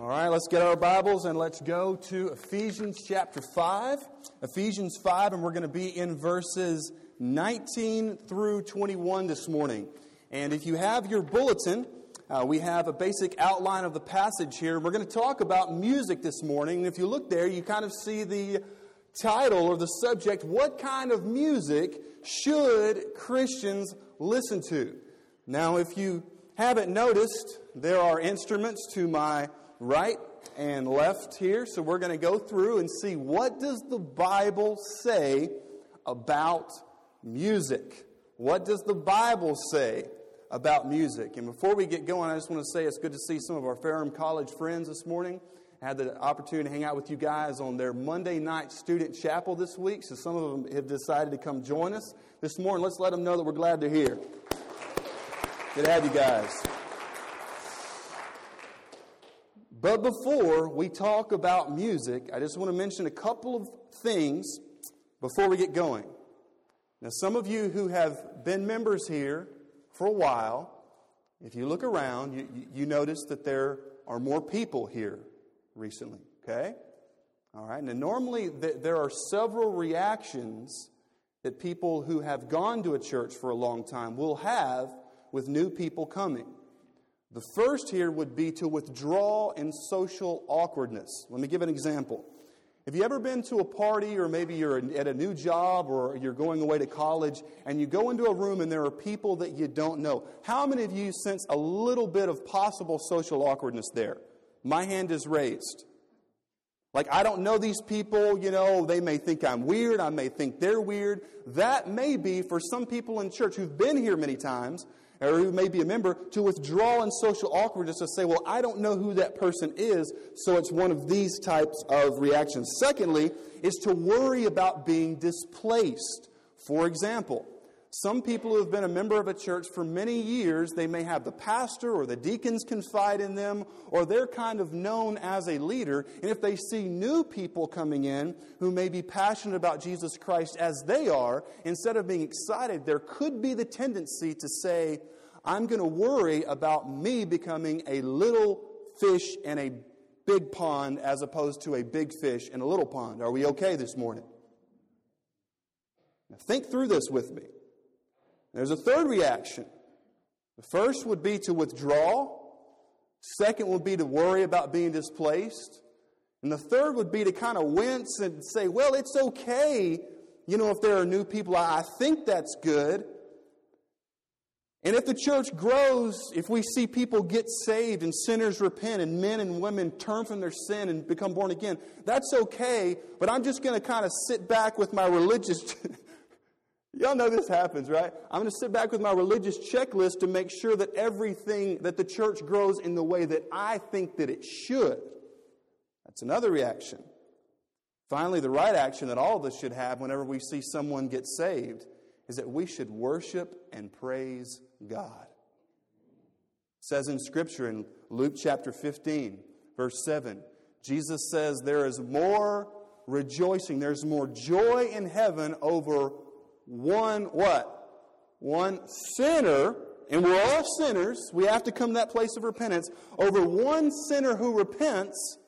All right, let's get our Bibles and let's go to Ephesians chapter 5. Ephesians 5, and we're going to be in verses 19 through 21 this morning. And if you have your bulletin, uh, we have a basic outline of the passage here. We're going to talk about music this morning. And if you look there, you kind of see the title or the subject What kind of music should Christians listen to? Now, if you haven't noticed, there are instruments to my right and left here. So we're going to go through and see what does the Bible say about music? What does the Bible say about music? And before we get going, I just want to say it's good to see some of our Ferrum College friends this morning. I had the opportunity to hang out with you guys on their Monday night student chapel this week. So some of them have decided to come join us this morning. Let's let them know that we're glad they're here. Good to have you guys. But before we talk about music, I just want to mention a couple of things before we get going. Now, some of you who have been members here for a while, if you look around, you, you notice that there are more people here recently, okay? All right, now normally th- there are several reactions that people who have gone to a church for a long time will have with new people coming. The first here would be to withdraw in social awkwardness. Let me give an example. Have you ever been to a party, or maybe you're at a new job, or you're going away to college, and you go into a room and there are people that you don't know? How many of you sense a little bit of possible social awkwardness there? My hand is raised. Like, I don't know these people, you know, they may think I'm weird, I may think they're weird. That may be for some people in church who've been here many times, or who may be a member, to withdraw in social awkwardness to say, well, I don't know who that person is, so it's one of these types of reactions. Secondly, is to worry about being displaced. For example, some people who have been a member of a church for many years, they may have the pastor or the deacons confide in them, or they're kind of known as a leader. And if they see new people coming in who may be passionate about Jesus Christ as they are, instead of being excited, there could be the tendency to say, I'm going to worry about me becoming a little fish in a big pond as opposed to a big fish in a little pond. Are we okay this morning? Now think through this with me. There's a third reaction. The first would be to withdraw. Second would be to worry about being displaced. And the third would be to kind of wince and say, well, it's okay, you know, if there are new people. I think that's good. And if the church grows, if we see people get saved and sinners repent and men and women turn from their sin and become born again, that's okay, but I'm just going to kind of sit back with my religious Y'all know this happens, right? I'm going to sit back with my religious checklist to make sure that everything, that the church grows in the way that I think that it should. That's another reaction. Finally, the right action that all of us should have whenever we see someone get saved is that we should worship and praise God. It says in Scripture in Luke chapter 15, verse 7, Jesus says, There is more rejoicing, there's more joy in heaven over one what? One sinner, and we're all sinners. We have to come to that place of repentance. Over one sinner who repents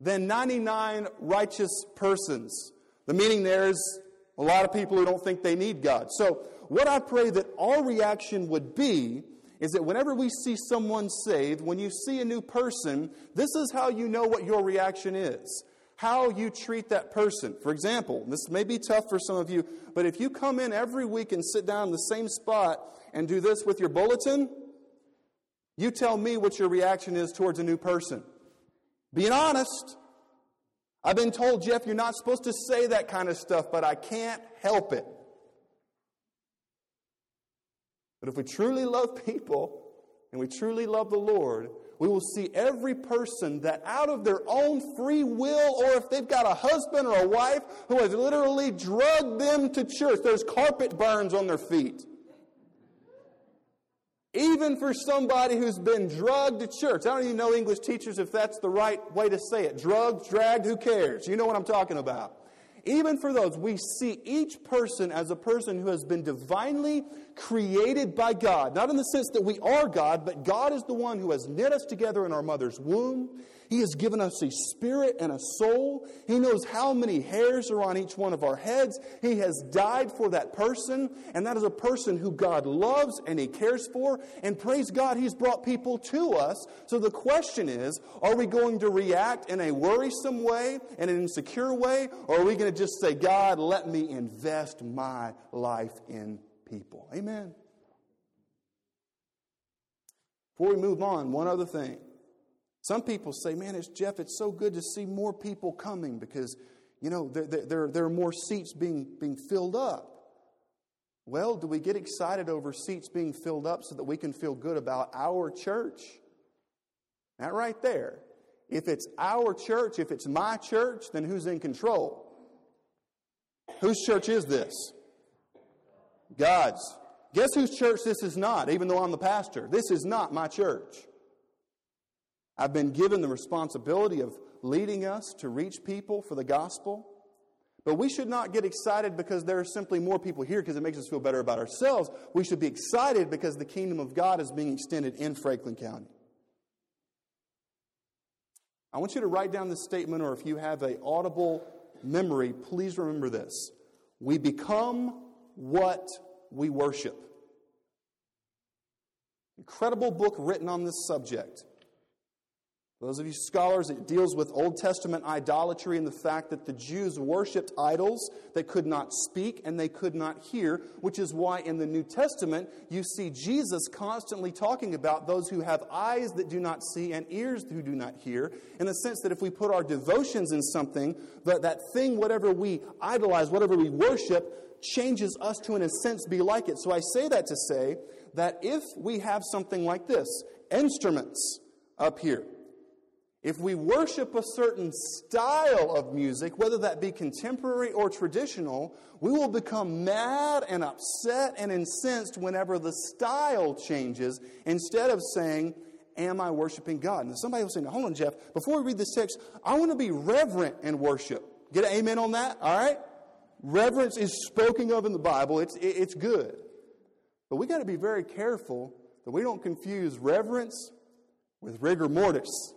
than 99 righteous persons. The meaning there is a lot of people who don't think they need God. So, what I pray that our reaction would be is that whenever we see someone saved, when you see a new person, this is how you know what your reaction is how you treat that person. For example, this may be tough for some of you, but if you come in every week and sit down in the same spot and do this with your bulletin, you tell me what your reaction is towards a new person. Being honest. I've been told, Jeff, you're not supposed to say that kind of stuff, but I can't help it. But if we truly love people and we truly love the Lord, we will see every person that out of their own free will, or if they've got a husband or a wife who has literally drugged them to church, there's carpet burns on their feet. Even for somebody who's been drugged to church. I don't even know English teachers if that's the right way to say it. Drugged, dragged, who cares? You know what I'm talking about. Even for those, we see each person as a person who has been divinely created by God. Not in the sense that we are God, but God is the one who has knit us together in our mother's womb. He has given us a spirit and a soul. He knows how many hairs are on each one of our heads. He has died for that person, and that is a person who God loves and He cares for. And praise God, He's brought people to us. So the question is are we going to react in a worrisome way, in an insecure way, or are we going to just say, God, let me invest my life in people? Amen. Before we move on, one other thing. Some people say, man, it's Jeff, it's so good to see more people coming because, you know, there, there, there are more seats being, being filled up. Well, do we get excited over seats being filled up so that we can feel good about our church? That right there. If it's our church, if it's my church, then who's in control? Whose church is this? God's. Guess whose church this is not, even though I'm the pastor? This is not my church. I've been given the responsibility of leading us to reach people for the gospel. But we should not get excited because there are simply more people here because it makes us feel better about ourselves. We should be excited because the kingdom of God is being extended in Franklin County. I want you to write down this statement, or if you have an audible memory, please remember this. We become what we worship. Incredible book written on this subject. Those of you scholars, it deals with Old Testament idolatry and the fact that the Jews worshiped idols that could not speak and they could not hear, which is why in the New Testament you see Jesus constantly talking about those who have eyes that do not see and ears who do not hear, in the sense that if we put our devotions in something, that, that thing, whatever we idolize, whatever we worship, changes us to, in a sense, be like it. So I say that to say that if we have something like this, instruments up here, if we worship a certain style of music, whether that be contemporary or traditional, we will become mad and upset and incensed whenever the style changes instead of saying, Am I worshiping God? And somebody will say, Hold on, Jeff, before we read this text, I want to be reverent in worship. Get an amen on that? All right? Reverence is spoken of in the Bible, it's, it's good. But we got to be very careful that we don't confuse reverence with rigor mortis.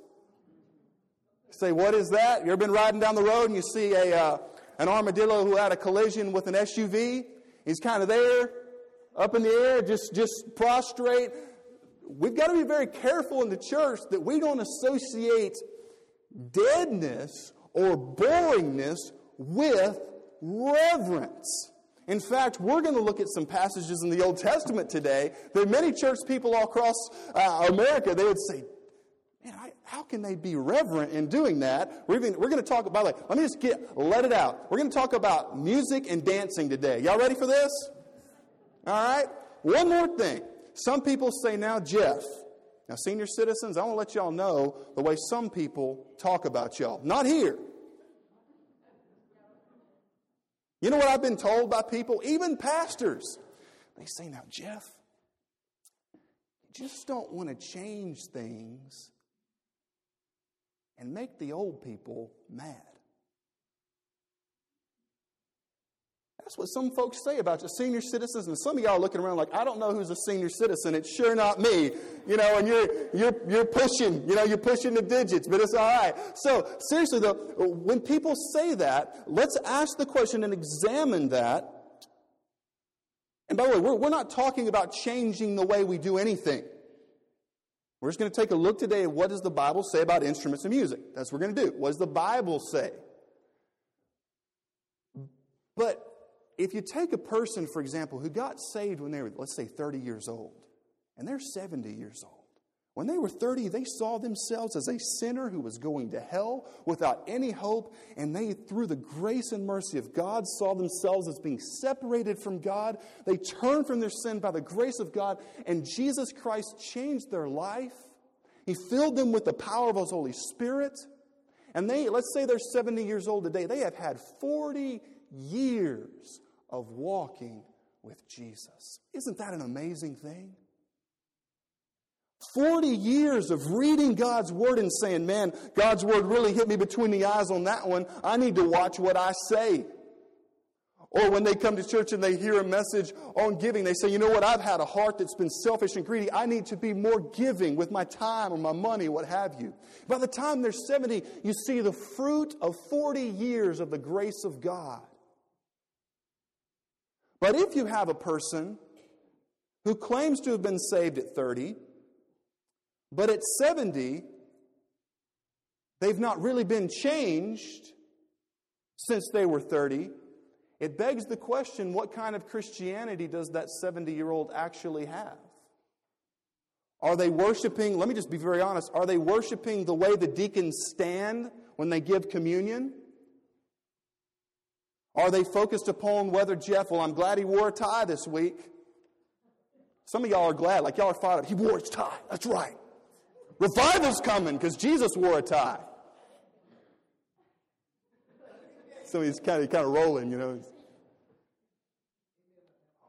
Say, what is that? You ever been riding down the road and you see a, uh, an armadillo who had a collision with an SUV? He's kind of there, up in the air, just, just prostrate. We've got to be very careful in the church that we don't associate deadness or boringness with reverence. In fact, we're going to look at some passages in the Old Testament today that many church people all across uh, America, they would say, man, how can they be reverent in doing that? We're, even, we're going to talk about, like, let me just get, let it out. We're going to talk about music and dancing today. Y'all ready for this? All right. One more thing. Some people say, now, Jeff, now, senior citizens, I want to let y'all know the way some people talk about y'all. Not here. You know what I've been told by people, even pastors? They say, now, Jeff, you just don't want to change things and make the old people mad. That's what some folks say about you, senior citizens, and some of y'all looking around like, I don't know who's a senior citizen. It's sure not me, you know. And you're you're you're pushing, you know, you're pushing the digits, but it's all right. So seriously though, when people say that, let's ask the question and examine that. And by the way, we're, we're not talking about changing the way we do anything. We're just going to take a look today at what does the Bible say about instruments of music. That's what we're going to do. What does the Bible say? But if you take a person, for example, who got saved when they were, let's say, 30 years old, and they're 70 years old, when they were 30, they saw themselves as a sinner who was going to hell without any hope, and they, through the grace and mercy of God, saw themselves as being separated from God. They turned from their sin by the grace of God, and Jesus Christ changed their life. He filled them with the power of His Holy Spirit. And they, let's say they're 70 years old today, they have had 40 years of walking with Jesus. Isn't that an amazing thing? 40 years of reading God's Word and saying, man, God's Word really hit me between the eyes on that one. I need to watch what I say. Or when they come to church and they hear a message on giving, they say, you know what, I've had a heart that's been selfish and greedy. I need to be more giving with my time or my money, what have you. By the time they're 70, you see the fruit of 40 years of the grace of God. But if you have a person who claims to have been saved at 30, but at 70, they've not really been changed since they were 30, it begs the question what kind of Christianity does that 70 year old actually have? Are they worshiping, let me just be very honest, are they worshiping the way the deacons stand when they give communion? Are they focused upon whether Jeff, well, I'm glad he wore a tie this week? Some of y'all are glad, like y'all are fired up. He wore his tie. That's right. Revival's coming because Jesus wore a tie. So he's kind of, kind of rolling, you know.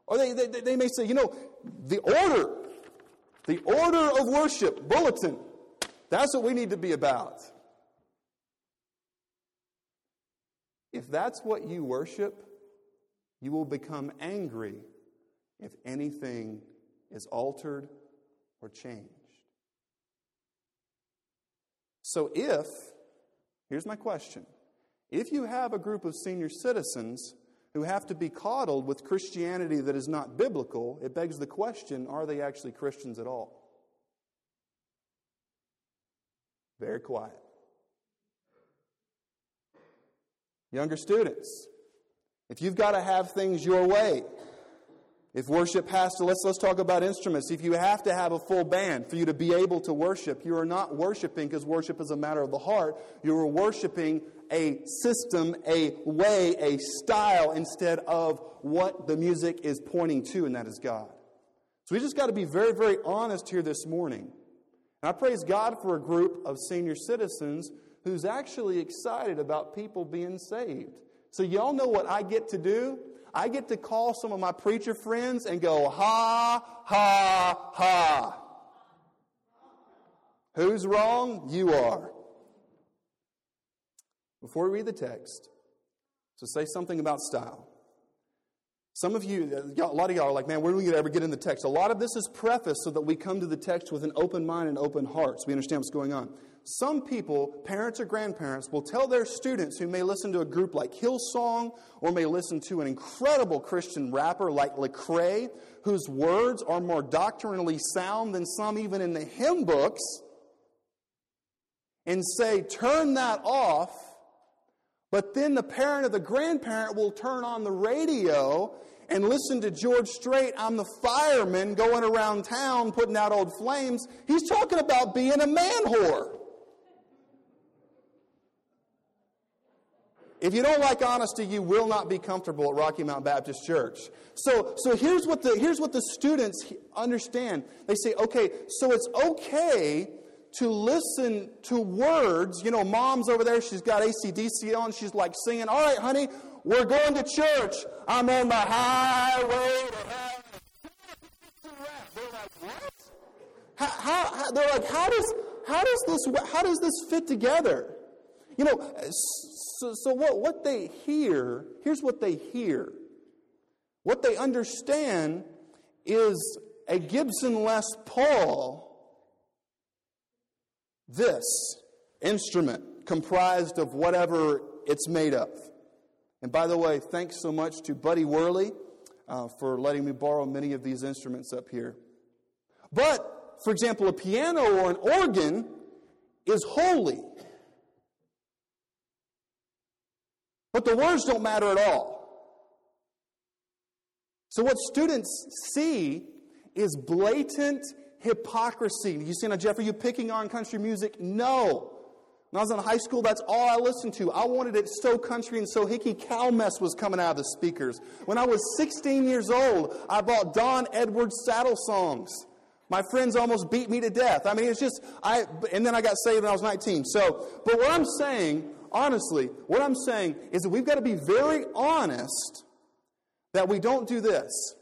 Or they, they, they may say, you know, the order, the order of worship, bulletin, that's what we need to be about. If that's what you worship, you will become angry if anything is altered or changed. So, if, here's my question if you have a group of senior citizens who have to be coddled with Christianity that is not biblical, it begs the question are they actually Christians at all? Very quiet. Younger students, if you've got to have things your way, if worship has to, let's, let's talk about instruments. If you have to have a full band for you to be able to worship, you are not worshiping because worship is a matter of the heart. You are worshiping a system, a way, a style instead of what the music is pointing to, and that is God. So we just got to be very, very honest here this morning. And I praise God for a group of senior citizens who's actually excited about people being saved. So, y'all know what I get to do? I get to call some of my preacher friends and go, ha, ha, ha. Who's wrong? You are. Before we read the text, so say something about style. Some of you, a lot of y'all are like, man, where are we going to ever get in the text? A lot of this is preface so that we come to the text with an open mind and open heart so we understand what's going on. Some people, parents or grandparents, will tell their students who may listen to a group like Hillsong or may listen to an incredible Christian rapper like Lecrae, whose words are more doctrinally sound than some even in the hymn books, and say, turn that off but then the parent or the grandparent will turn on the radio and listen to George Strait. I'm the fireman going around town putting out old flames. He's talking about being a man whore. If you don't like honesty, you will not be comfortable at Rocky Mount Baptist Church. So, so here's, what the, here's what the students understand. They say, okay, so it's okay to listen to words. You know, mom's over there, she's got ACDC on, she's like singing, All right, honey, we're going to church. I'm on the highway to heaven. They're like, what? How, how, how, they're like, how does, how, does this, how does this fit together? You know, so, so what, what they hear, here's what they hear. What they understand is a Gibson Les Paul this instrument comprised of whatever it's made of. And by the way, thanks so much to Buddy Worley uh, for letting me borrow many of these instruments up here. But, for example, a piano or an organ is holy. But the words don't matter at all. So, what students see is blatant hypocrisy. You see, now, Jeff, are you picking on country music? No. When I was in high school, that's all I listened to. I wanted it so country and so hicky, cow mess was coming out of the speakers. When I was 16 years old, I bought Don Edwards saddle songs. My friends almost beat me to death. I mean, it's just, I, and then I got saved when I was 19. So, but what I'm saying, honestly, what I'm saying is that we've got to be very honest that we don't do this.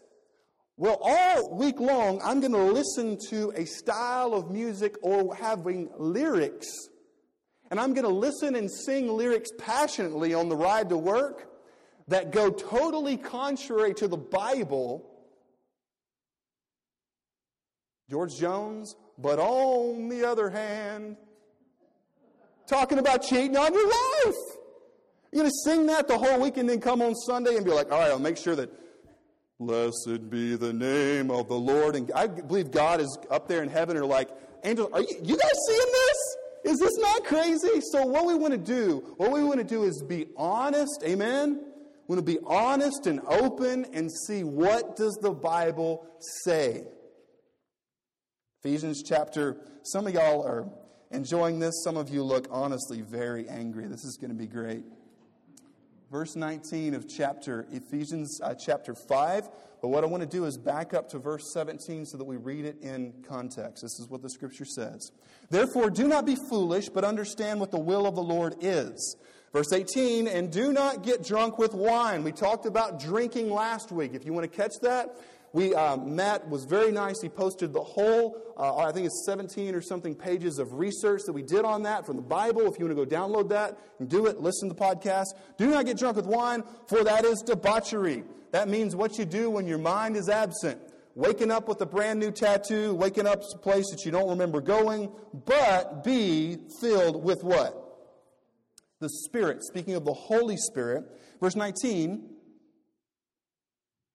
Well, all week long, I'm going to listen to a style of music or having lyrics. And I'm going to listen and sing lyrics passionately on the ride to work. that go totally contrary to the Bible. George Jones, but on the other hand, talking about cheating on your wife. You're going to sing that the whole week and then come on Sunday and be like, all right, I'll make sure that blessed be the name of the Lord. And I believe God is up there in heaven or like, angels, are you, you guys seeing this? Is this not crazy? So what we want to do, what we want to do is be honest, amen? We want to be honest and open and see what does the Bible say. Ephesians chapter, some of y'all are enjoying this. Some of you look honestly very angry. This is going to be great. Verse 19 of chapter Ephesians uh, chapter 5. But what I want to do is back up to verse 17 so that we read it in context. This is what the scripture says. Therefore, do not be foolish, but understand what the will of the Lord is. Verse 18, and do not get drunk with wine. We talked about drinking last week. If you want to catch that, we, uh, Matt was very nice. He posted the whole, uh, I think it's 17 or something pages of research that we did on that from the Bible. If you want to go download that and do it, listen to the podcast. Do not get drunk with wine, for that is debauchery. That means what you do when your mind is absent. Waking up with a brand new tattoo, waking up a place that you don't remember going, but be filled with what? The Spirit. Speaking of the Holy Spirit, verse 19,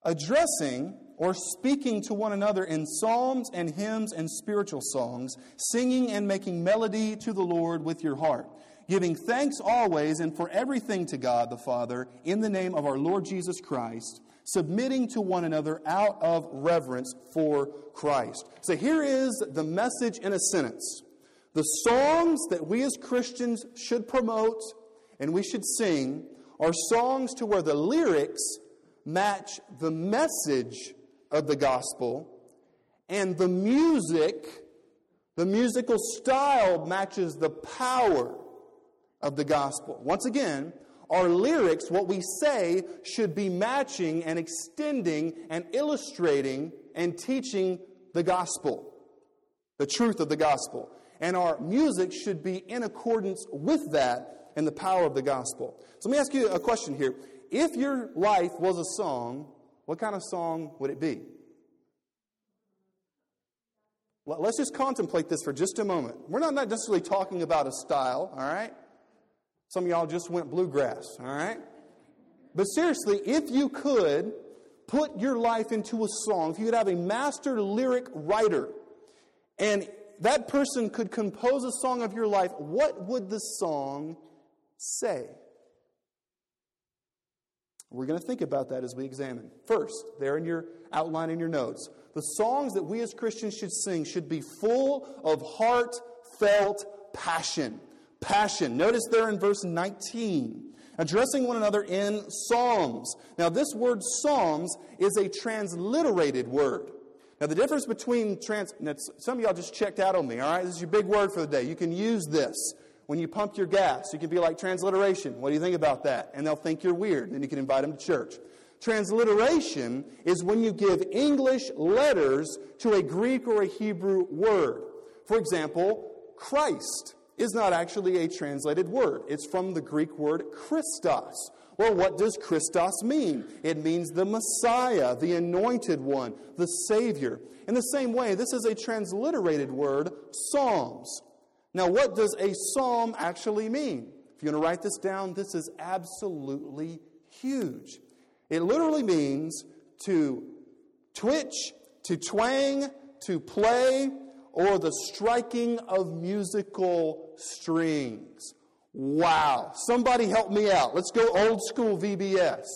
addressing or speaking to one another in psalms and hymns and spiritual songs, singing and making melody to the Lord with your heart, giving thanks always and for everything to God the Father in the name of our Lord Jesus Christ, submitting to one another out of reverence for Christ. So here is the message in a sentence. The songs that we as Christians should promote and we should sing are songs to where the lyrics match the message of the gospel, and the music, the musical style matches the power of the gospel. Once again, our lyrics, what we say, should be matching and extending and illustrating and teaching the gospel, the truth of the gospel. And our music should be in accordance with that and the power of the gospel. So let me ask you a question here. If your life was a song, what kind of song would it be? Let's just contemplate this for just a moment. We're not necessarily talking about a style, all right? Some of y'all just went bluegrass, all right? But seriously, if you could put your life into a song, if you could have a master lyric writer, and that person could compose a song of your life, what would the song say? We're going to think about that as we examine. First, there in your outline in your notes, the songs that we as Christians should sing should be full of heartfelt passion. Passion. Notice there in verse 19, addressing one another in psalms. Now, this word psalms is a transliterated word. Now, the difference between trans, some of y'all just checked out on me, all right? This is your big word for the day. You can use this when you pump your gas. You can be like transliteration. What do you think about that? And they'll think you're weird, and you can invite them to church. Transliteration is when you give English letters to a Greek or a Hebrew word. For example, Christ is not actually a translated word. It's from the Greek word Christos. Well, what does Christos mean? It means the Messiah, the anointed one, the Savior. In the same way, this is a transliterated word, Psalms. Now, what does a psalm actually mean? If you're going to write this down, this is absolutely huge. It literally means to twitch, to twang, to play, or the striking of musical strings. Wow. Somebody help me out. Let's go old school VBS.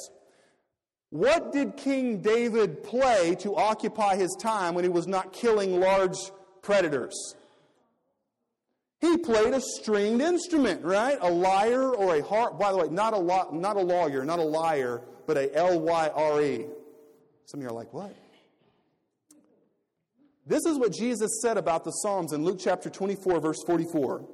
What did King David play to occupy his time when he was not killing large predators? He played a stringed instrument, right? A lyre or a harp. By the way, not a, lo- not a lawyer, not a liar, but a L Y R E. Some of you are like, what? This is what Jesus said about the Psalms in Luke chapter 24, verse 44.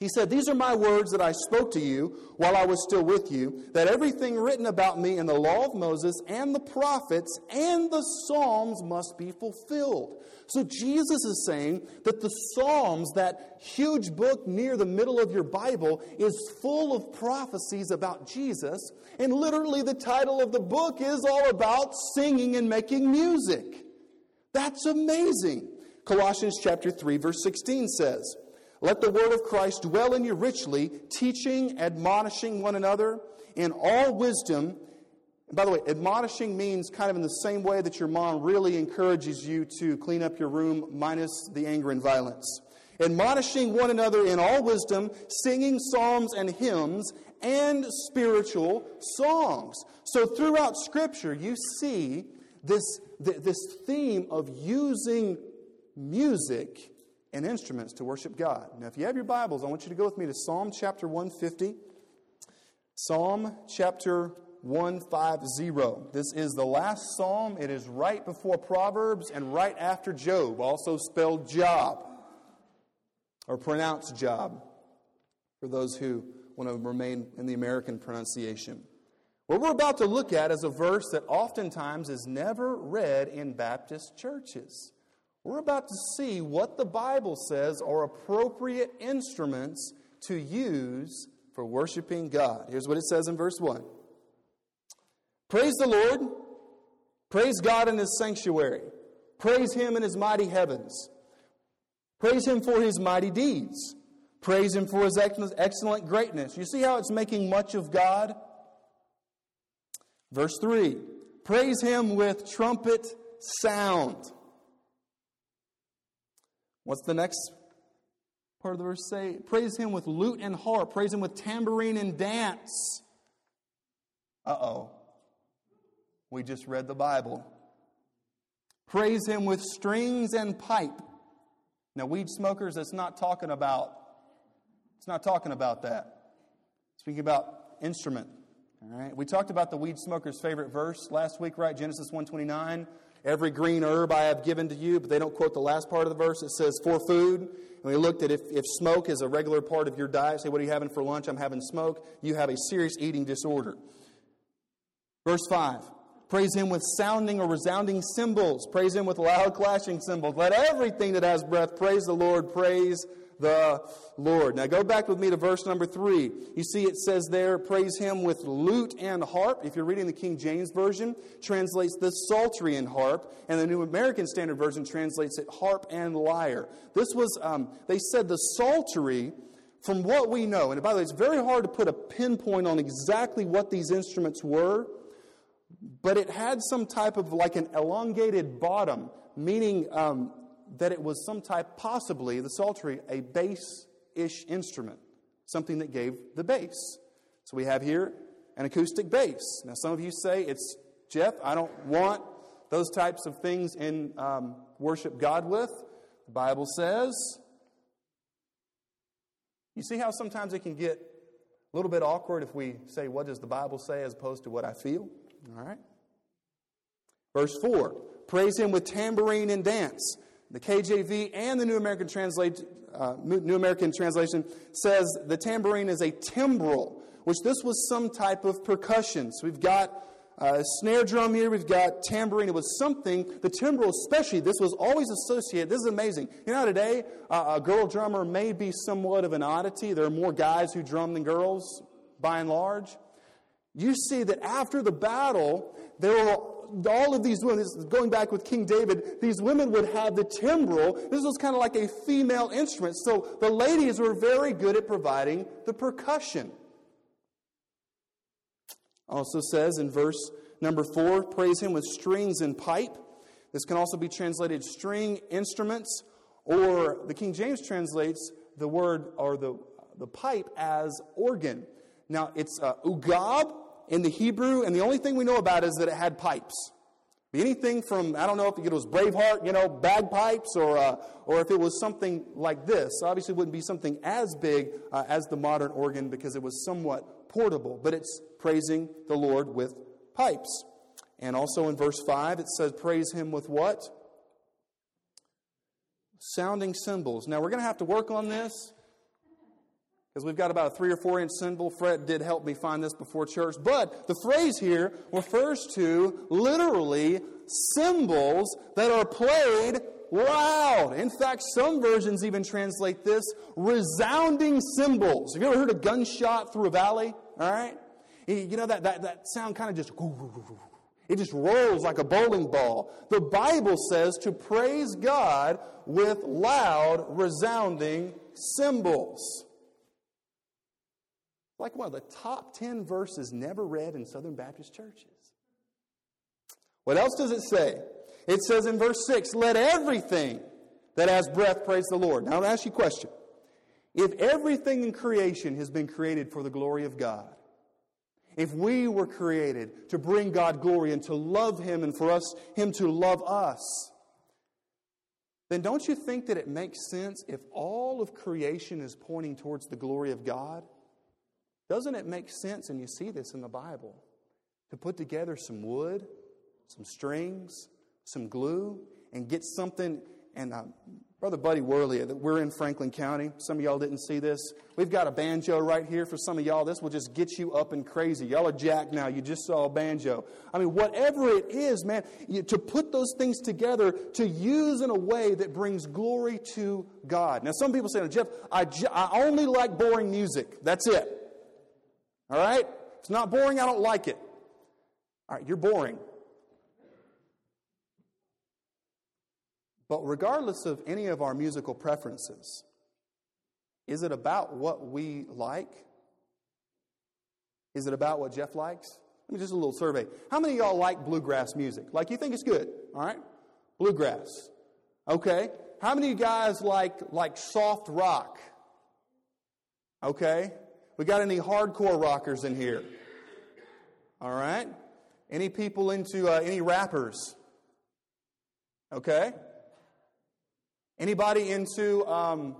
He said, These are my words that I spoke to you while I was still with you, that everything written about me in the law of Moses and the prophets and the Psalms must be fulfilled. So Jesus is saying that the Psalms, that huge book near the middle of your Bible, is full of prophecies about Jesus. And literally, the title of the book is all about singing and making music. That's amazing. Colossians chapter 3, verse 16 says, let the word of Christ dwell in you richly, teaching, admonishing one another in all wisdom. And by the way, admonishing means kind of in the same way that your mom really encourages you to clean up your room, minus the anger and violence. Admonishing one another in all wisdom, singing psalms and hymns and spiritual songs. So throughout Scripture, you see this, this theme of using music and instruments to worship God. Now, if you have your Bibles, I want you to go with me to Psalm chapter 150. Psalm chapter 150. This is the last psalm. It is right before Proverbs and right after Job, also spelled Job or pronounced Job for those who want to remain in the American pronunciation. What we're about to look at is a verse that oftentimes is never read in Baptist churches. We're about to see what the Bible says are appropriate instruments to use for worshiping God. Here's what it says in verse 1 Praise the Lord, praise God in His sanctuary, praise Him in His mighty heavens, praise Him for His mighty deeds, praise Him for His excellent greatness. You see how it's making much of God? Verse 3 Praise Him with trumpet sound. What's the next part of the verse say? Praise him with lute and harp. Praise him with tambourine and dance. Uh oh. We just read the Bible. Praise him with strings and pipe. Now, weed smokers, it's not talking about, it's not talking about that. Speaking about instrument. All right. We talked about the weed smoker's favorite verse last week, right? Genesis 129. Every green herb I have given to you, but they don't quote the last part of the verse. It says, for food. And we looked at if, if smoke is a regular part of your diet, say, what are you having for lunch? I'm having smoke. You have a serious eating disorder. Verse 5. Praise him with sounding or resounding cymbals. Praise him with loud clashing cymbals. Let everything that has breath praise the Lord. Praise the Lord. Now go back with me to verse number three. You see it says there, praise him with lute and harp. If you're reading the King James Version, translates the psaltery and harp, and the New American Standard Version translates it harp and lyre. This was, um, they said the psaltery, from what we know, and by the way, it's very hard to put a pinpoint on exactly what these instruments were, but it had some type of like an elongated bottom, meaning um, that it was some type, possibly the psaltery, a bass ish instrument, something that gave the bass. So we have here an acoustic bass. Now, some of you say, it's Jeff, I don't want those types of things in um, worship God with. The Bible says. You see how sometimes it can get a little bit awkward if we say, What does the Bible say as opposed to what I feel? All right. Verse 4 Praise him with tambourine and dance. The KJV and the New American, uh, New American Translation says the tambourine is a timbrel, which this was some type of percussion. So we've got a snare drum here, we've got tambourine. It was something, the timbrel especially, this was always associated. This is amazing. You know, today, uh, a girl drummer may be somewhat of an oddity. There are more guys who drum than girls, by and large. You see that after the battle, there were all of these women, going back with King David, these women would have the timbrel. This was kind of like a female instrument. So the ladies were very good at providing the percussion. Also says in verse number four, praise him with strings and pipe. This can also be translated string instruments, or the King James translates the word or the, the pipe as organ. Now it's uh, ugab, in the Hebrew, and the only thing we know about it is that it had pipes. Anything from, I don't know if it was Braveheart, you know, bagpipes, or, uh, or if it was something like this. Obviously, it wouldn't be something as big uh, as the modern organ because it was somewhat portable, but it's praising the Lord with pipes. And also in verse 5, it says, Praise him with what? Sounding cymbals. Now, we're going to have to work on this because we've got about a three or four inch cymbal. Fred did help me find this before church. But the phrase here refers to literally cymbals that are played loud. In fact, some versions even translate this resounding cymbals. Have you ever heard a gunshot through a valley? All right? You know that, that, that sound kind of just, it just rolls like a bowling ball. The Bible says to praise God with loud, resounding cymbals. Like one of the top 10 verses never read in Southern Baptist churches. What else does it say? It says in verse 6, let everything that has breath praise the Lord. Now, I'll ask you a question. If everything in creation has been created for the glory of God, if we were created to bring God glory and to love Him and for us, Him to love us, then don't you think that it makes sense if all of creation is pointing towards the glory of God? Doesn't it make sense, and you see this in the Bible, to put together some wood, some strings, some glue, and get something. And uh, Brother Buddy Worley, we're in Franklin County. Some of y'all didn't see this. We've got a banjo right here for some of y'all. This will just get you up and crazy. Y'all are jacked now. You just saw a banjo. I mean, whatever it is, man, you, to put those things together to use in a way that brings glory to God. Now, some people say, Jeff, I, I only like boring music. That's it. All right? It's not boring, I don't like it. All right, you're boring. But regardless of any of our musical preferences, is it about what we like? Is it about what Jeff likes? Let me just a little survey. How many of y'all like bluegrass music? Like you think it's good, all right? Bluegrass. Okay. How many of you guys like like soft rock? Okay. We got any hardcore rockers in here? All right. Any people into uh, any rappers? Okay. Anybody into um,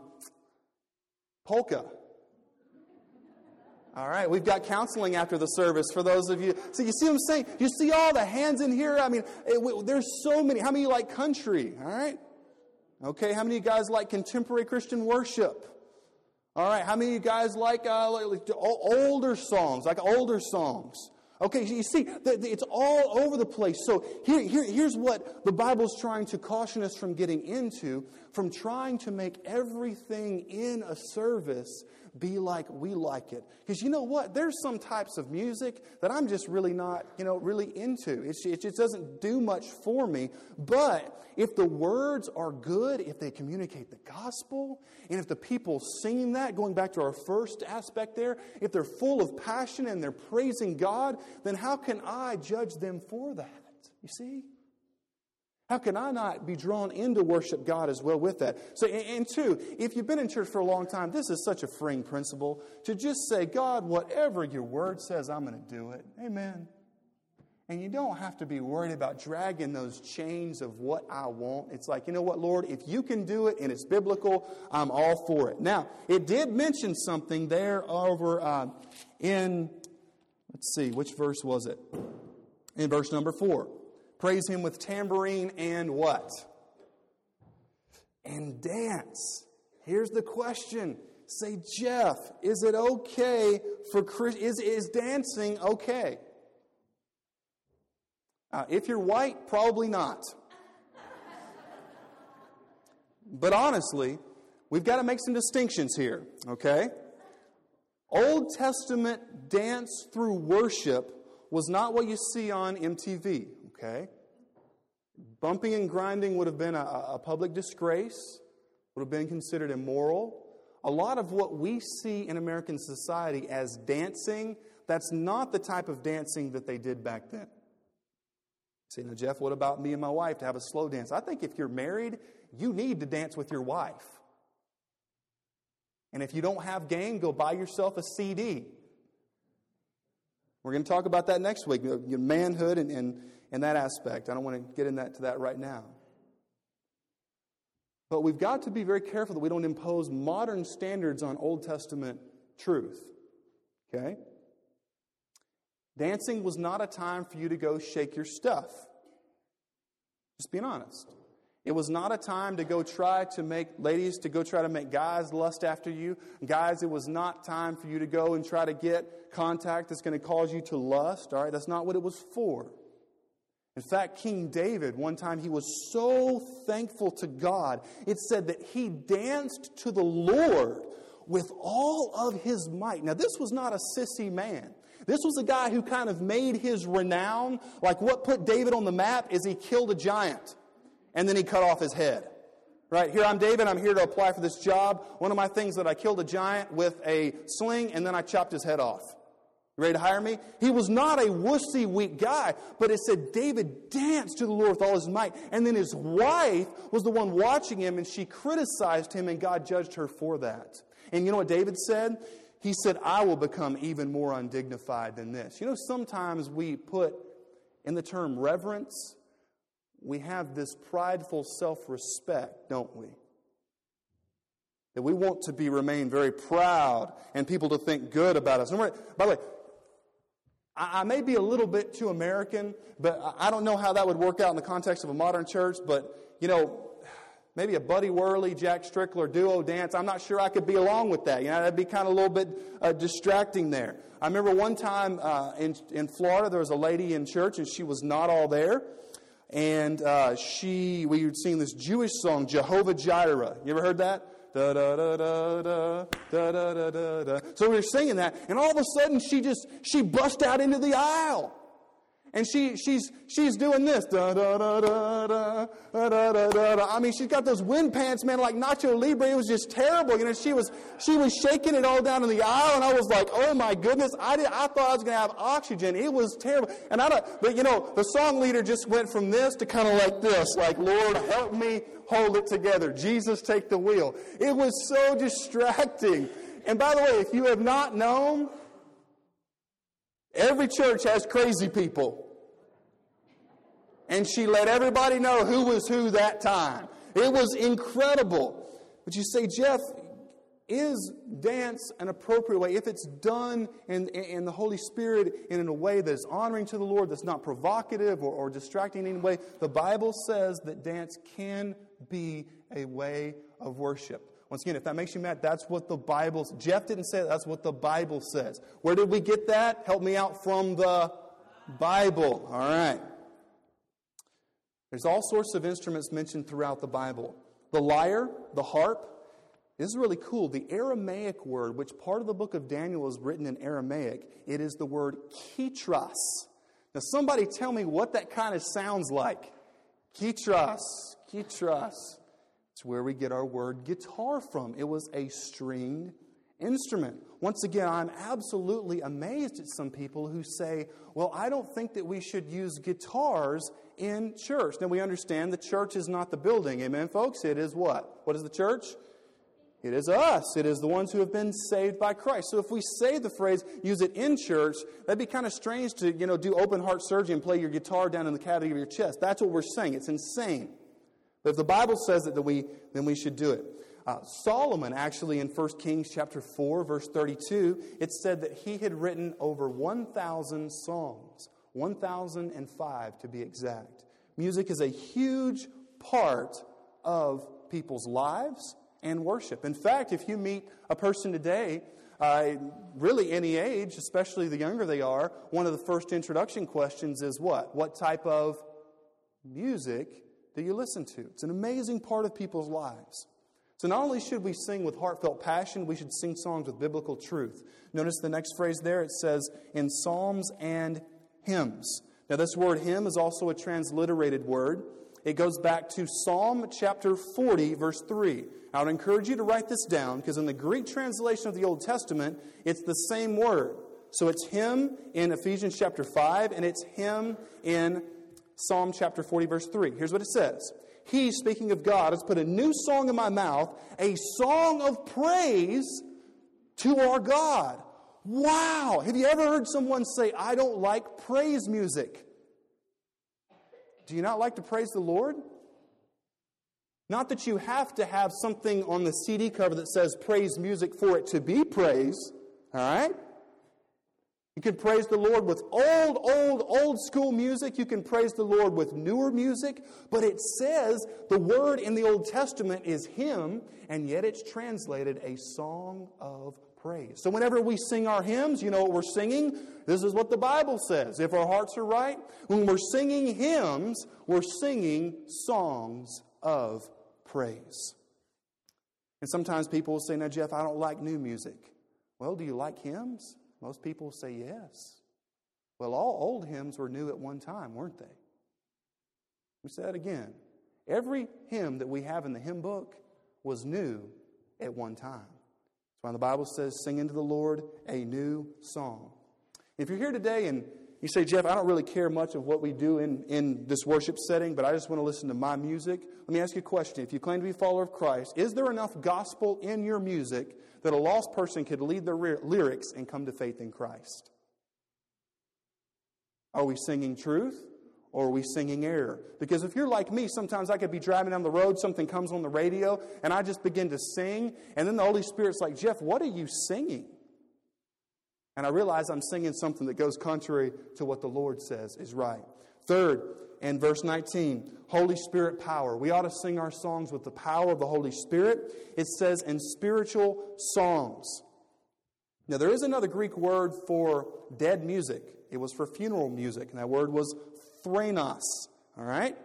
polka? All right, we've got counseling after the service for those of you. So you see what I'm saying? You see all the hands in here? I mean, it, there's so many. How many you like country? All right. Okay, how many of you guys like contemporary Christian worship? All right, how many of you guys like, uh, like older songs, like older songs? Okay, you see, it's all over the place. So here, here, here's what the Bible's trying to caution us from getting into, from trying to make everything in a service be like we like it. Because you know what? There's some types of music that I'm just really not, you know, really into. It, it just doesn't do much for me. But if the words are good, if they communicate the gospel, and if the people singing that, going back to our first aspect there, if they're full of passion and they're praising God, then how can I judge them for that? You see? How can I not be drawn into worship God as well with that? So, and two, if you've been in church for a long time, this is such a freeing principle to just say, God, whatever your word says, I'm going to do it. Amen. And you don't have to be worried about dragging those chains of what I want. It's like, you know what, Lord, if you can do it and it's biblical, I'm all for it. Now, it did mention something there over uh, in, let's see, which verse was it? In verse number four. Praise him with tambourine and what? And dance. Here's the question. Say, Jeff, is it okay for is is dancing okay? Uh, if you're white, probably not. but honestly, we've got to make some distinctions here, okay? Old Testament dance through worship was not what you see on MTV. Okay? Bumping and grinding would have been a, a public disgrace, would have been considered immoral. A lot of what we see in American society as dancing, that's not the type of dancing that they did back then. See, now, Jeff, what about me and my wife to have a slow dance? I think if you're married, you need to dance with your wife. And if you don't have game, go buy yourself a CD. We're going to talk about that next week manhood and, and, in that aspect. I don't want to get into that, to that right now. But we've got to be very careful that we don't impose modern standards on Old Testament truth. Okay? Dancing was not a time for you to go shake your stuff. Just being honest. It was not a time to go try to make, ladies, to go try to make guys lust after you. Guys, it was not time for you to go and try to get contact that's going to cause you to lust, all right? That's not what it was for. In fact, King David, one time he was so thankful to God, it said that he danced to the Lord with all of his might. Now, this was not a sissy man. This was a guy who kind of made his renown. Like what put David on the map is he killed a giant and then he cut off his head. Right, here I'm David, I'm here to apply for this job. One of my things that I killed a giant with a sling and then I chopped his head off. You ready to hire me? He was not a wussy, weak guy, but it said David danced to the Lord with all his might. And then his wife was the one watching him and she criticized him and God judged her for that. And you know what David said? He said, I will become even more undignified than this. You know, sometimes we put in the term reverence we have this prideful self respect, don't we? That we want to be remain very proud and people to think good about us. By the way, I, I may be a little bit too American, but I don't know how that would work out in the context of a modern church. But, you know, maybe a Buddy Worley, Jack Strickler duo dance. I'm not sure I could be along with that. You know, that'd be kind of a little bit uh, distracting there. I remember one time uh, in, in Florida, there was a lady in church, and she was not all there and uh, she we had seen this Jewish song, Jehovah Jireh. You ever heard that? Da, da, da, da, da, da, da, da, da. So we were singing that, and all of a sudden she just she bust out into the aisle. And she, she's, she's doing this. Da, da, da, da, da, da, da, da. I mean, she's got those wind pants, man, like Nacho Libre. It was just terrible. You know, she was, she was shaking it all down in the aisle, and I was like, oh my goodness. I, did, I thought I was going to have oxygen. It was terrible. And I don't, but you know, the song leader just went from this to kind of like this, like, Lord, help me hold it together. Jesus, take the wheel. It was so distracting. And by the way, if you have not known, Every church has crazy people. And she let everybody know who was who that time. It was incredible. But you say, Jeff, is dance an appropriate way if it's done in, in the Holy Spirit and in a way that is honoring to the Lord, that's not provocative or, or distracting in any way? The Bible says that dance can be a way of worship. Once again, if that makes you mad, that's what the Bible Jeff didn't say that, that's what the Bible says. Where did we get that? Help me out from the Bible. All right. There's all sorts of instruments mentioned throughout the Bible. The lyre, the harp, this is really cool. The Aramaic word, which part of the book of Daniel is written in Aramaic, it is the word kitras. Now, somebody tell me what that kind of sounds like. Kitras, kitras. It's where we get our word guitar from. It was a stringed instrument. Once again, I'm absolutely amazed at some people who say, well, I don't think that we should use guitars in church. Now, we understand the church is not the building. Amen, folks? It is what? What is the church? It is us. It is the ones who have been saved by Christ. So if we say the phrase, use it in church, that'd be kind of strange to, you know, do open heart surgery and play your guitar down in the cavity of your chest. That's what we're saying. It's insane. But if the Bible says it, that we, then we should do it. Uh, Solomon, actually, in 1 Kings chapter 4, verse 32, it said that he had written over 1,000 songs, 1,005 to be exact. Music is a huge part of people's lives and worship. In fact, if you meet a person today, uh, really any age, especially the younger they are, one of the first introduction questions is what? What type of music that you listen to. It's an amazing part of people's lives. So not only should we sing with heartfelt passion, we should sing songs with biblical truth. Notice the next phrase there, it says, in psalms and hymns. Now, this word hymn is also a transliterated word. It goes back to Psalm chapter 40, verse 3. I would encourage you to write this down because in the Greek translation of the Old Testament, it's the same word. So it's hymn in Ephesians chapter 5, and it's hymn in Psalm chapter 40, verse 3. Here's what it says He, speaking of God, has put a new song in my mouth, a song of praise to our God. Wow! Have you ever heard someone say, I don't like praise music? Do you not like to praise the Lord? Not that you have to have something on the CD cover that says praise music for it to be praise, all right? You can praise the Lord with old, old, old school music. You can praise the Lord with newer music. But it says the word in the Old Testament is hymn, and yet it's translated a song of praise. So whenever we sing our hymns, you know what we're singing? This is what the Bible says. If our hearts are right, when we're singing hymns, we're singing songs of praise. And sometimes people will say, Now, Jeff, I don't like new music. Well, do you like hymns? Most people say yes. Well, all old hymns were new at one time, weren't they? We say that again. Every hymn that we have in the hymn book was new at one time. That's why the Bible says, Sing unto the Lord a new song. If you're here today and you say, Jeff, I don't really care much of what we do in, in this worship setting, but I just want to listen to my music. Let me ask you a question. If you claim to be a follower of Christ, is there enough gospel in your music that a lost person could lead the lyrics and come to faith in Christ? Are we singing truth or are we singing error? Because if you're like me, sometimes I could be driving down the road, something comes on the radio, and I just begin to sing, and then the Holy Spirit's like, Jeff, what are you singing? And I realize I'm singing something that goes contrary to what the Lord says is right. Third, in verse 19, Holy Spirit power. We ought to sing our songs with the power of the Holy Spirit. It says in spiritual songs. Now, there is another Greek word for dead music. It was for funeral music, and that word was thranos. All right?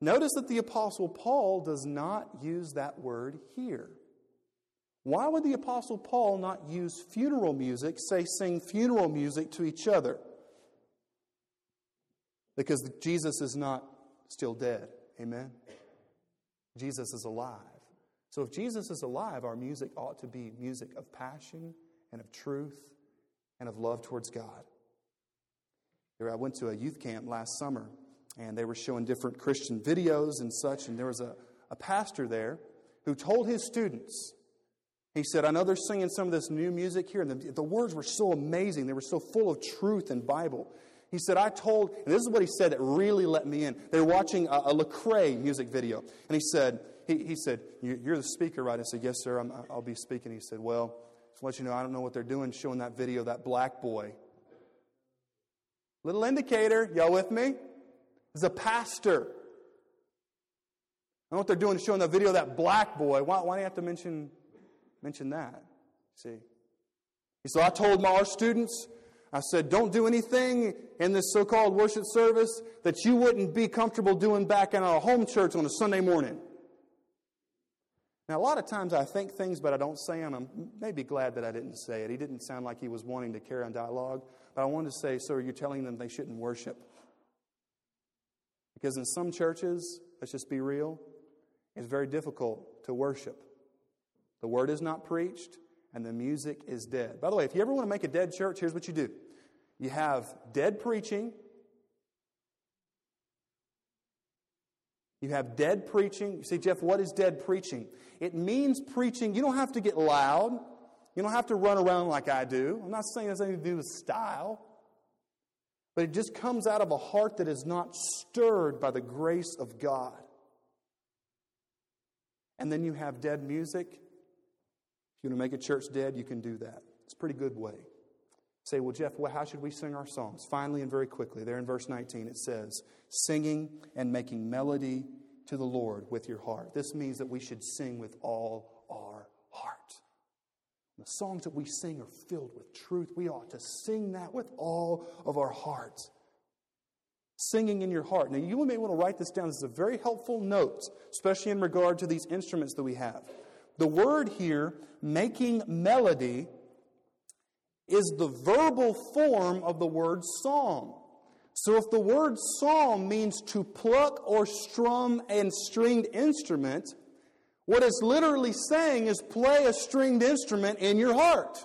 Notice that the Apostle Paul does not use that word here. Why would the Apostle Paul not use funeral music, say, sing funeral music to each other? Because Jesus is not still dead. Amen? Jesus is alive. So if Jesus is alive, our music ought to be music of passion and of truth and of love towards God. I went to a youth camp last summer, and they were showing different Christian videos and such, and there was a, a pastor there who told his students, he said, I know they're singing some of this new music here, and the, the words were so amazing. They were so full of truth and Bible. He said, I told, and this is what he said that really let me in. They were watching a, a Lecrae music video. And he said, he, he said, You're the speaker, right? I said, Yes, sir, i will be speaking. He said, Well, just let you know, I don't know what they're doing showing that video, that black boy. Little indicator, y'all with me? He's a pastor. I don't know what they're doing showing that video, that black boy. Why, why do you have to mention, mention that? See? Said, I told my our students, I said, don't do anything in this so called worship service that you wouldn't be comfortable doing back in our home church on a Sunday morning. Now, a lot of times I think things, but I don't say them. I'm maybe glad that I didn't say it. He didn't sound like he was wanting to carry on dialogue, but I wanted to say, so you're telling them they shouldn't worship. Because in some churches, let's just be real, it's very difficult to worship. The word is not preached, and the music is dead. By the way, if you ever want to make a dead church, here's what you do you have dead preaching, you have dead preaching. You say, Jeff, what is dead preaching? It means preaching. You don't have to get loud, you don't have to run around like I do. I'm not saying it has anything to do with style. But it just comes out of a heart that is not stirred by the grace of God. And then you have dead music you want to make a church dead, you can do that. It's a pretty good way. Say, well, Jeff, well, how should we sing our songs? Finally and very quickly, there in verse 19, it says, singing and making melody to the Lord with your heart. This means that we should sing with all our heart. The songs that we sing are filled with truth. We ought to sing that with all of our hearts. Singing in your heart. Now, you may want to write this down. This is a very helpful note, especially in regard to these instruments that we have. The word here, making melody, is the verbal form of the word psalm. So if the word psalm means to pluck or strum a stringed instrument, what it's literally saying is play a stringed instrument in your heart.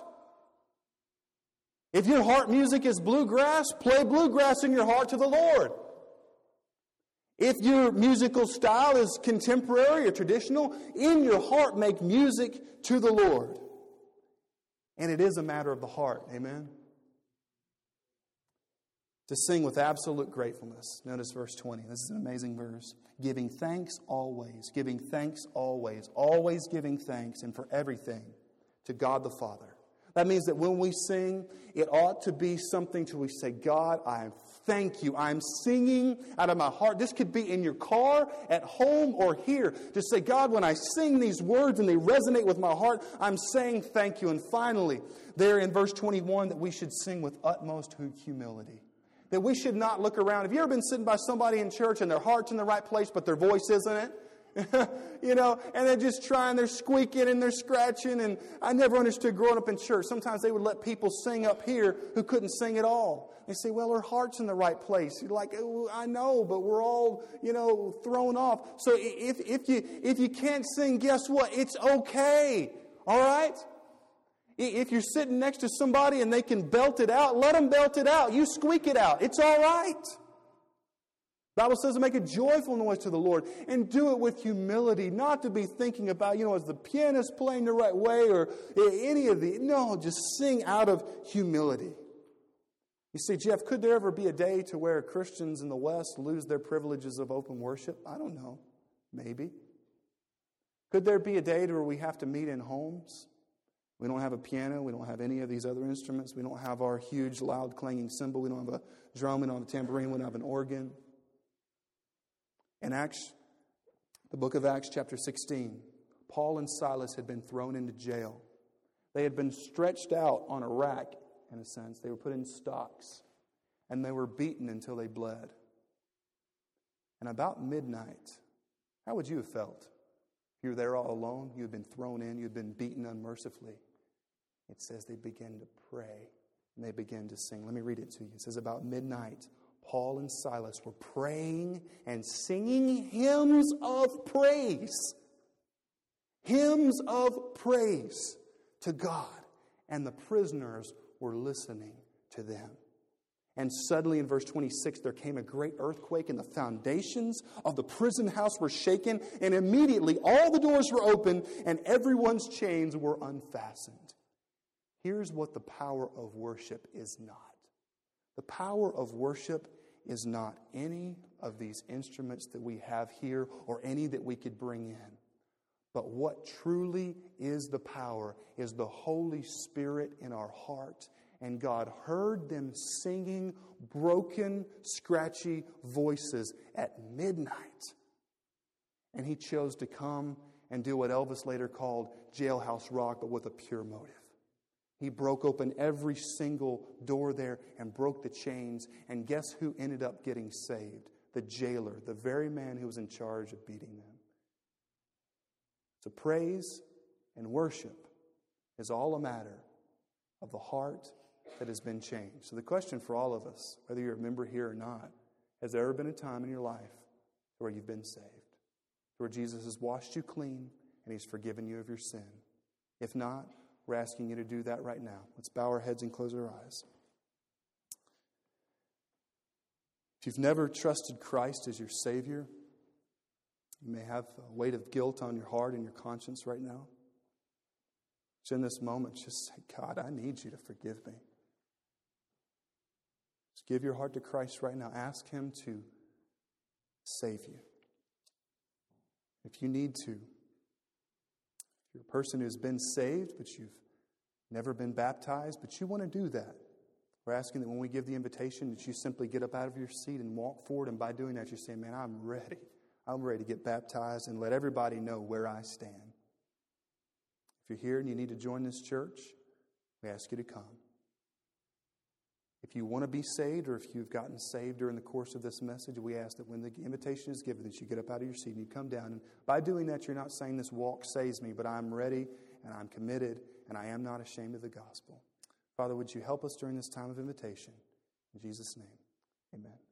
If your heart music is bluegrass, play bluegrass in your heart to the Lord. If your musical style is contemporary or traditional, in your heart make music to the Lord. And it is a matter of the heart. Amen? To sing with absolute gratefulness. Notice verse 20. This is an amazing verse. Giving thanks always. Giving thanks always. Always giving thanks and for everything to God the Father That means that when we sing, it ought to be something to we say, God, I thank you. I'm singing out of my heart. This could be in your car, at home, or here. Just say, God, when I sing these words and they resonate with my heart, I'm saying thank you. And finally, there in verse 21, that we should sing with utmost humility. That we should not look around. Have you ever been sitting by somebody in church and their heart's in the right place, but their voice isn't it? you know, and they're just trying, they're squeaking and they're scratching. And I never understood growing up in church. Sometimes they would let people sing up here who couldn't sing at all. They say, well, her heart's in the right place. You're like, oh, I know, but we're all, you know, thrown off. So if, if, you, if you can't sing, guess what? It's okay. All right? If you're sitting next to somebody and they can belt it out, let them belt it out. You squeak it out. It's all right. Bible says to make a joyful noise to the Lord and do it with humility, not to be thinking about, you know, is the pianist playing the right way or any of the. No, just sing out of humility. You see, Jeff, could there ever be a day to where Christians in the West lose their privileges of open worship? I don't know. Maybe. Could there be a day where we have to meet in homes? We don't have a piano. We don't have any of these other instruments. We don't have our huge, loud, clanging cymbal. We don't have a drum. We don't have a tambourine. We don't have an organ. In Acts, the book of Acts, chapter 16, Paul and Silas had been thrown into jail. They had been stretched out on a rack, in a sense. They were put in stocks, and they were beaten until they bled. And about midnight, how would you have felt? You were there all alone, you had been thrown in, you had been beaten unmercifully. It says they began to pray and they began to sing. Let me read it to you. It says, About midnight, Paul and Silas were praying and singing hymns of praise. Hymns of praise to God. And the prisoners were listening to them. And suddenly, in verse 26, there came a great earthquake, and the foundations of the prison house were shaken, and immediately all the doors were open, and everyone's chains were unfastened. Here's what the power of worship is not the power of worship is not any of these instruments that we have here or any that we could bring in. But what truly is the power is the Holy Spirit in our heart. And God heard them singing broken, scratchy voices at midnight. And He chose to come and do what Elvis later called jailhouse rock, but with a pure motive. He broke open every single door there and broke the chains. And guess who ended up getting saved? The jailer, the very man who was in charge of beating them. So, praise and worship is all a matter of the heart that has been changed. So, the question for all of us, whether you're a member here or not, has there ever been a time in your life where you've been saved? Where Jesus has washed you clean and He's forgiven you of your sin? If not, we're asking you to do that right now. Let's bow our heads and close our eyes. If you've never trusted Christ as your Savior, you may have a weight of guilt on your heart and your conscience right now. So, in this moment, just say, God, I need you to forgive me. Just give your heart to Christ right now. Ask Him to save you. If you need to, you're a person who's been saved, but you've never been baptized, but you want to do that. We're asking that when we give the invitation, that you simply get up out of your seat and walk forward. And by doing that, you're saying, Man, I'm ready. I'm ready to get baptized and let everybody know where I stand. If you're here and you need to join this church, we ask you to come. If you want to be saved or if you've gotten saved during the course of this message, we ask that when the invitation is given, that you get up out of your seat and you come down. And by doing that, you're not saying this walk saves me, but I'm ready and I'm committed and I am not ashamed of the gospel. Father, would you help us during this time of invitation? In Jesus' name, amen.